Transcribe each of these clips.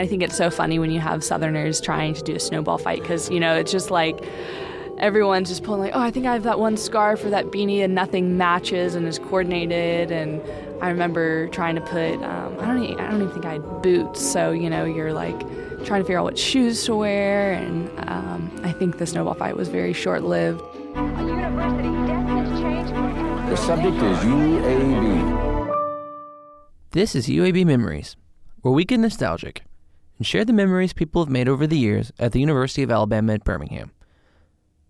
I think it's so funny when you have Southerners trying to do a snowball fight because, you know, it's just like everyone's just pulling like, oh, I think I have that one scarf or that beanie and nothing matches and is coordinated. And I remember trying to put, um, I don't, even, I don't even think I had boots. So you know, you're like trying to figure out what shoes to wear. And um, I think the snowball fight was very short lived. The subject is UAB. This is UAB Memories, where we get nostalgic and share the memories people have made over the years at the University of Alabama at Birmingham.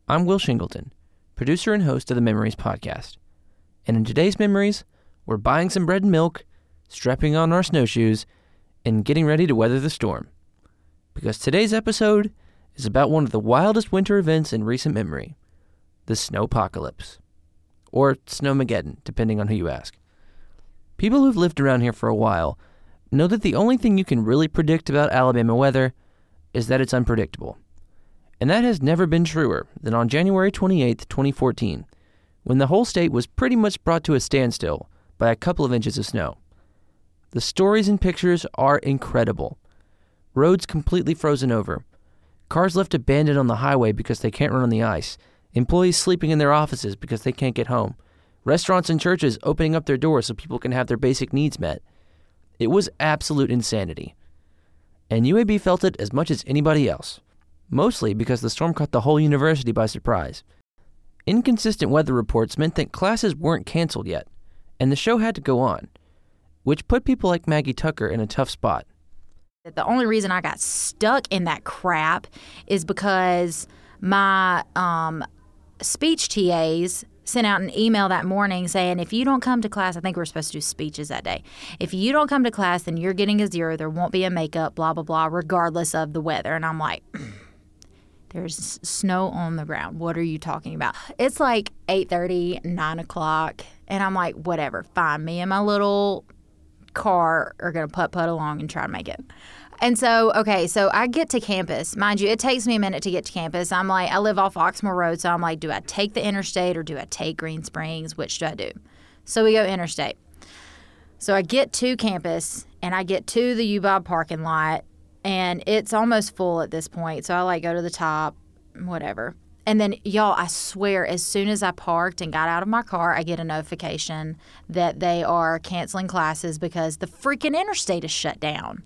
I'm Will Shingleton, producer and host of the Memories podcast. And in today's Memories, we're buying some bread and milk, strapping on our snowshoes, and getting ready to weather the storm. Because today's episode is about one of the wildest winter events in recent memory the snowpocalypse. Or snowmageddon, depending on who you ask. People who've lived around here for a while know that the only thing you can really predict about Alabama weather is that it's unpredictable. And that has never been truer than on January 28, 2014, when the whole state was pretty much brought to a standstill by a couple of inches of snow. The stories and pictures are incredible. Roads completely frozen over, cars left abandoned on the highway because they can't run on the ice, employees sleeping in their offices because they can't get home, restaurants and churches opening up their doors so people can have their basic needs met. It was absolute insanity. And UAB felt it as much as anybody else mostly because the storm caught the whole university by surprise. Inconsistent weather reports meant that classes weren't canceled yet, and the show had to go on, which put people like Maggie Tucker in a tough spot. The only reason I got stuck in that crap is because my um, speech TAs sent out an email that morning saying if you don't come to class, I think we are supposed to do speeches that day. If you don't come to class, then you're getting a zero. There won't be a makeup, blah, blah, blah, regardless of the weather. And I'm like, There's snow on the ground. What are you talking about? It's like 8:30, 9 o'clock, and I'm like, whatever, fine. Me and my little car are gonna putt putt along and try to make it. And so, okay, so I get to campus. Mind you, it takes me a minute to get to campus. I'm like, I live off Oxmoor Road, so I'm like, do I take the interstate or do I take Green Springs? Which do I do? So we go interstate. So I get to campus and I get to the UBOB parking lot and it's almost full at this point. So I like go to the top, whatever. And then, y'all, I swear, as soon as I parked and got out of my car, I get a notification that they are canceling classes because the freaking interstate is shut down.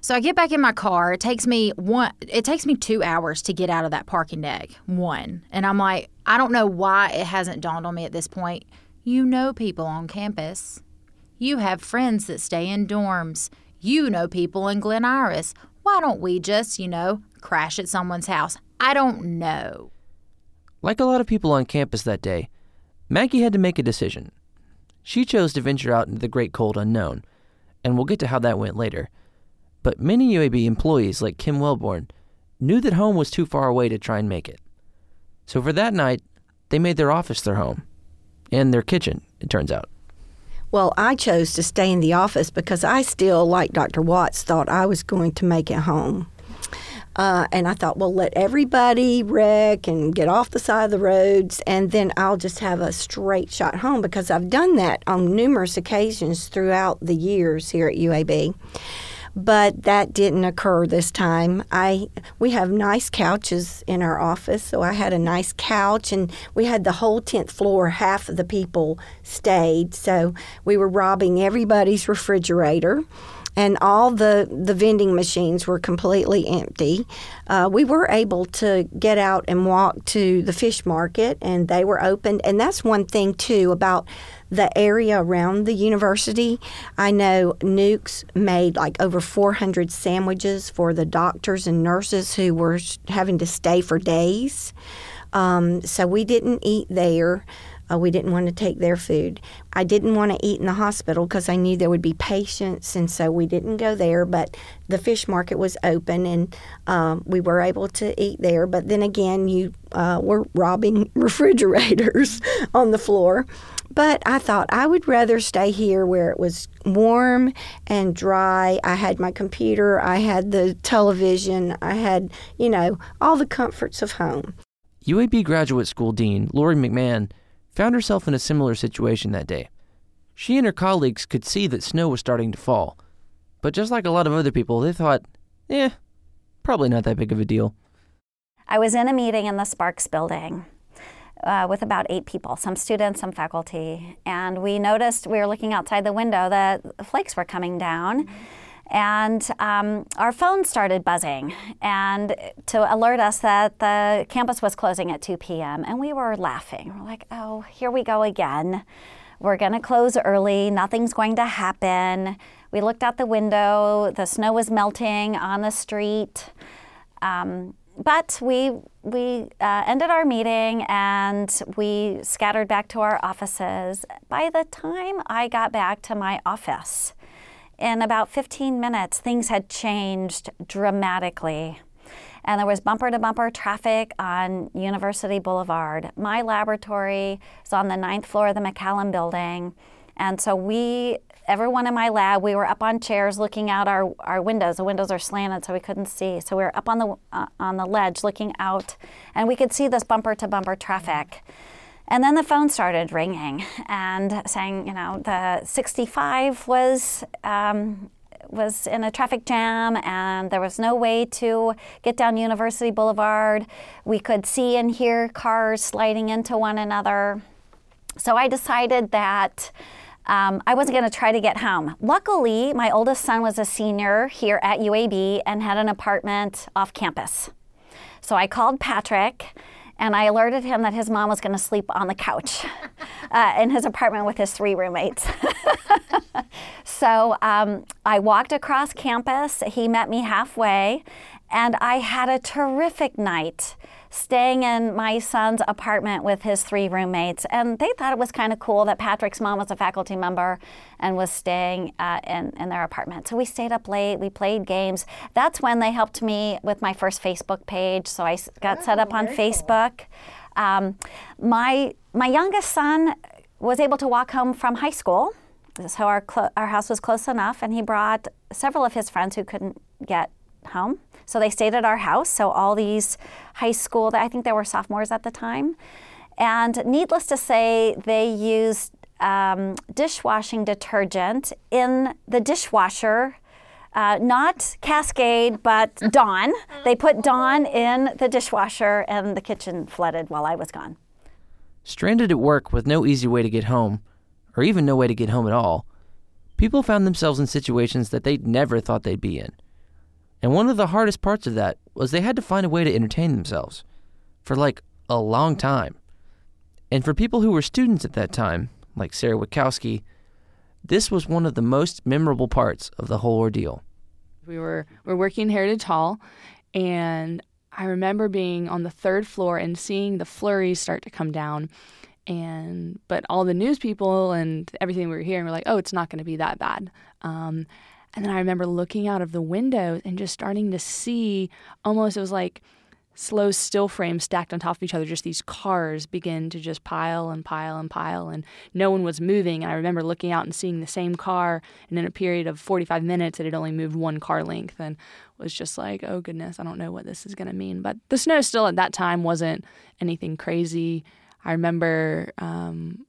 So I get back in my car. It takes me one. It takes me two hours to get out of that parking deck. One, and I'm like, I don't know why it hasn't dawned on me at this point. You know people on campus. You have friends that stay in dorms. You know people in Glen Iris why don't we just, you know, crash at someone's house? I don't know. Like a lot of people on campus that day, Maggie had to make a decision. She chose to venture out into the great cold unknown, and we'll get to how that went later. But many UAB employees, like Kim Wellborn, knew that home was too far away to try and make it. So for that night, they made their office their home, and their kitchen, it turns out. Well, I chose to stay in the office because I still, like Dr. Watts, thought I was going to make it home. Uh, and I thought, well, let everybody wreck and get off the side of the roads, and then I'll just have a straight shot home because I've done that on numerous occasions throughout the years here at UAB but that didn't occur this time. I we have nice couches in our office, so I had a nice couch, and we had the whole tenth floor. Half of the people stayed, so we were robbing everybody's refrigerator and all the, the vending machines were completely empty. Uh, we were able to get out and walk to the fish market, and they were open. And that's one thing, too, about the area around the university. I know Nukes made like over 400 sandwiches for the doctors and nurses who were having to stay for days. Um, so we didn't eat there. Uh, we didn't want to take their food. I didn't want to eat in the hospital because I knew there would be patients, and so we didn't go there. But the fish market was open, and um, we were able to eat there. But then again, you uh, were robbing refrigerators on the floor. But I thought I would rather stay here where it was warm and dry. I had my computer, I had the television, I had, you know, all the comforts of home. UAB Graduate School Dean Lori McMahon found herself in a similar situation that day. She and her colleagues could see that snow was starting to fall, but just like a lot of other people, they thought yeah, probably not that big of a deal. I was in a meeting in the Sparks building uh, with about eight people, some students, some faculty, and we noticed we were looking outside the window that flakes were coming down. And um, our phone started buzzing, and to alert us that the campus was closing at 2 p.m. And we were laughing. We're like, "Oh, here we go again. We're going to close early. Nothing's going to happen." We looked out the window. The snow was melting on the street. Um, but we we uh, ended our meeting and we scattered back to our offices. By the time I got back to my office, in about 15 minutes, things had changed dramatically. And there was bumper to bumper traffic on University Boulevard. My laboratory is on the ninth floor of the McCallum building. And so we everyone in my lab, we were up on chairs looking out our, our windows. The windows are slanted, so we couldn't see. So we were up on the uh, on the ledge looking out, and we could see this bumper to bumper traffic. And then the phone started ringing and saying, you know, the 65 was um, was in a traffic jam and there was no way to get down University Boulevard. We could see and hear cars sliding into one another. So I decided that um, I wasn't going to try to get home. Luckily, my oldest son was a senior here at UAB and had an apartment off campus. So I called Patrick and I alerted him that his mom was going to sleep on the couch uh, in his apartment with his three roommates. so um, I walked across campus. He met me halfway, and I had a terrific night staying in my son's apartment with his three roommates. And they thought it was kind of cool that Patrick's mom was a faculty member and was staying uh, in, in their apartment. So we stayed up late, we played games. That's when they helped me with my first Facebook page. So I got oh, set up on Facebook. Um, my, my youngest son was able to walk home from high school. So our, cl- our house was close enough, and he brought several of his friends who couldn't get home. So they stayed at our house. So all these high school, I think they were sophomores at the time. And needless to say, they used um, dishwashing detergent in the dishwasher. Uh, not Cascade, but Dawn. They put Dawn in the dishwasher, and the kitchen flooded while I was gone. Stranded at work with no easy way to get home, or even no way to get home at all, people found themselves in situations that they'd never thought they'd be in. And one of the hardest parts of that was they had to find a way to entertain themselves for like a long time. And for people who were students at that time, like Sarah Witkowski, this was one of the most memorable parts of the whole ordeal. We were we are working Heritage Hall, and I remember being on the third floor and seeing the flurries start to come down. And but all the news people and everything we were hearing were like, "Oh, it's not going to be that bad." Um, and then I remember looking out of the window and just starting to see almost, it was like slow still frames stacked on top of each other, just these cars begin to just pile and pile and pile, and no one was moving. And I remember looking out and seeing the same car, and in a period of 45 minutes, it had only moved one car length, and was just like, oh goodness, I don't know what this is going to mean. But the snow still at that time wasn't anything crazy. I remember, um,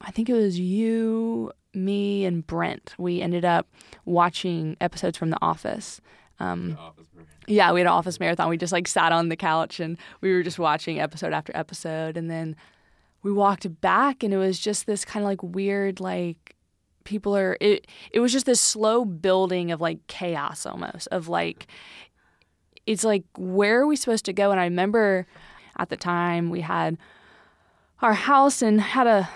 I think it was you, me and Brent, we ended up watching episodes from The Office. Um, office yeah, we had an office marathon. We just like sat on the couch and we were just watching episode after episode. And then we walked back and it was just this kind of like weird, like people are, it, it was just this slow building of like chaos almost, of like, it's like, where are we supposed to go? And I remember at the time we had our house and had a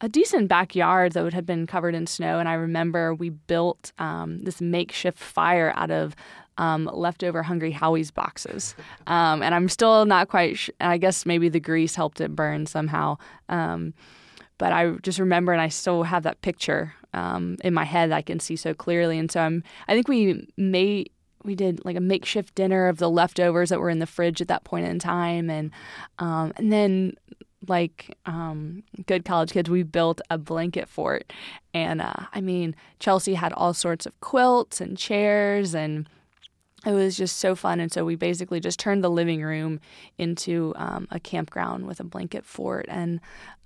a decent backyard that would have been covered in snow. And I remember we built um, this makeshift fire out of um, leftover Hungry Howie's boxes. Um, and I'm still not quite sh- I guess maybe the grease helped it burn somehow. Um, but I just remember, and I still have that picture um, in my head I can see so clearly. And so I'm, I think we made, we did like a makeshift dinner of the leftovers that were in the fridge at that point in time, and um, and then like um, good college kids, we built a blanket fort. And uh, I mean, Chelsea had all sorts of quilts and chairs, and it was just so fun. And so we basically just turned the living room into um, a campground with a blanket fort. And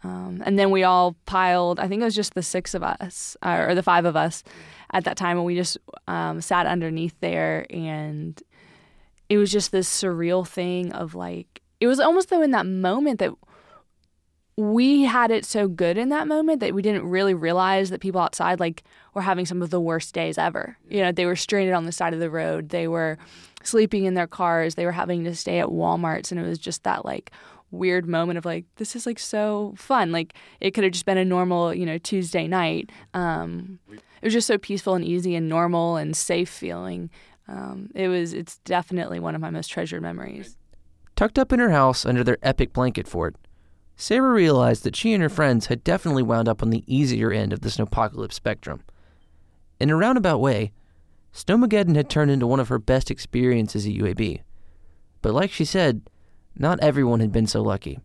um, and then we all piled, I think it was just the six of us, uh, or the five of us at that time, and we just um, sat underneath there and it was just this surreal thing of like it was almost though in that moment that we had it so good in that moment that we didn't really realize that people outside like were having some of the worst days ever. You know, they were stranded on the side of the road. They were sleeping in their cars. They were having to stay at Walmarts and it was just that like weird moment of like this is like so fun. Like it could have just been a normal, you know, Tuesday night. Um it was just so peaceful and easy and normal and safe feeling. Um, it was it's definitely one of my most treasured memories. Tucked up in her house under their epic blanket fort, Sarah realized that she and her friends had definitely wound up on the easier end of the snowpocalypse spectrum. In a roundabout way, Snowmageddon had turned into one of her best experiences at UAB. But like she said, not everyone had been so lucky.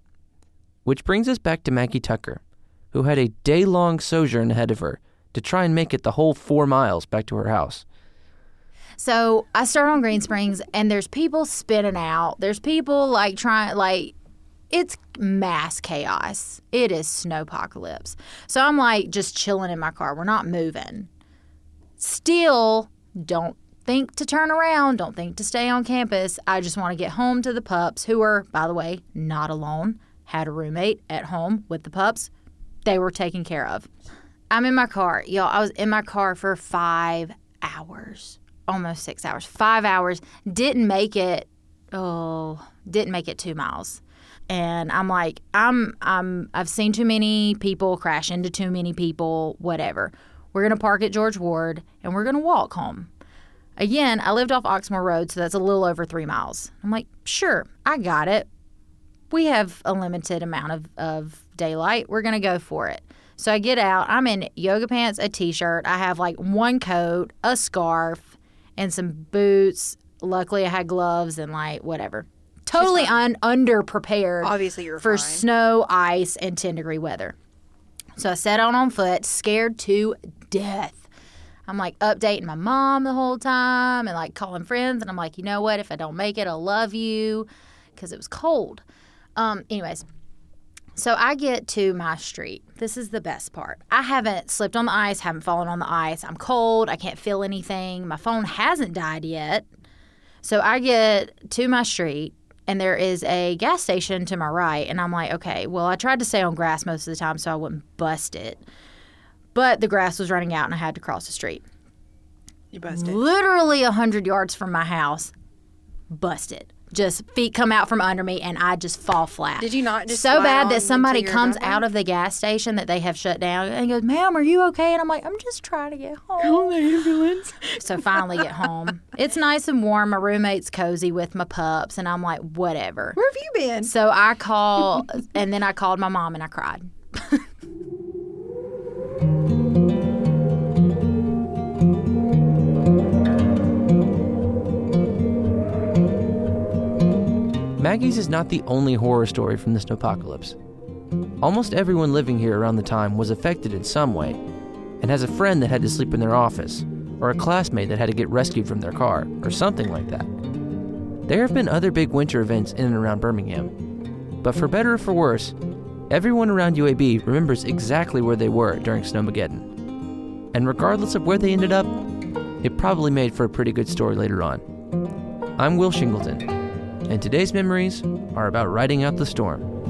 Which brings us back to Maggie Tucker, who had a day long sojourn ahead of her to try and make it the whole four miles back to her house. So I start on Green Springs, and there's people spinning out. There's people like trying, like, it's mass chaos. It is snowpocalypse. So I'm like just chilling in my car. We're not moving. Still, don't think to turn around. Don't think to stay on campus. I just want to get home to the pups, who are, by the way, not alone. Had a roommate at home with the pups. They were taken care of. I'm in my car. Y'all, I was in my car for five hours, almost six hours, five hours. Didn't make it, oh, didn't make it two miles. And I'm like, I'm, I'm, I've seen too many people crash into too many people, whatever. We're to park at George Ward and we're to walk home. Again, I lived off Oxmoor Road, so that's a little over three miles. I'm like, sure, I got it. We have a limited amount of, of daylight. We're to go for it. So I get out. I'm in yoga pants, a t shirt. I have like one coat, a scarf, and some boots. Luckily, I had gloves and like whatever. Totally un- underprepared. Obviously, you're for fine. snow, ice, and 10 degree weather. So I set out on foot, scared to death. I'm like updating my mom the whole time and like calling friends. And I'm like, you know what? If I don't make it, I'll love you because it was cold. Um, anyways, so I get to my street. This is the best part. I haven't slipped on the ice, haven't fallen on the ice. I'm cold. I can't feel anything. My phone hasn't died yet. So I get to my street and there is a gas station to my right. And I'm like, okay, well, I tried to stay on grass most of the time so I wouldn't bust it. But the grass was running out and I had to cross the street. You busted. Literally 100 yards from my house, busted. Just feet come out from under me and I just fall flat. Did you not just so bad that somebody comes out of the gas station that they have shut down and goes, "Ma'am, are you okay?" And I'm like, "I'm just trying to get home." Call the ambulance. So finally get home. It's nice and warm. My roommate's cozy with my pups, and I'm like, whatever. Where have you been? So I call, and then I called my mom and I cried. Maggie's is not the only horror story from the snowpocalypse. Almost everyone living here around the time was affected in some way, and has a friend that had to sleep in their office, or a classmate that had to get rescued from their car, or something like that. There have been other big winter events in and around Birmingham, but for better or for worse, everyone around UAB remembers exactly where they were during Snowmageddon. And regardless of where they ended up, it probably made for a pretty good story later on. I'm Will Shingleton, and today's memories are about riding out the storm.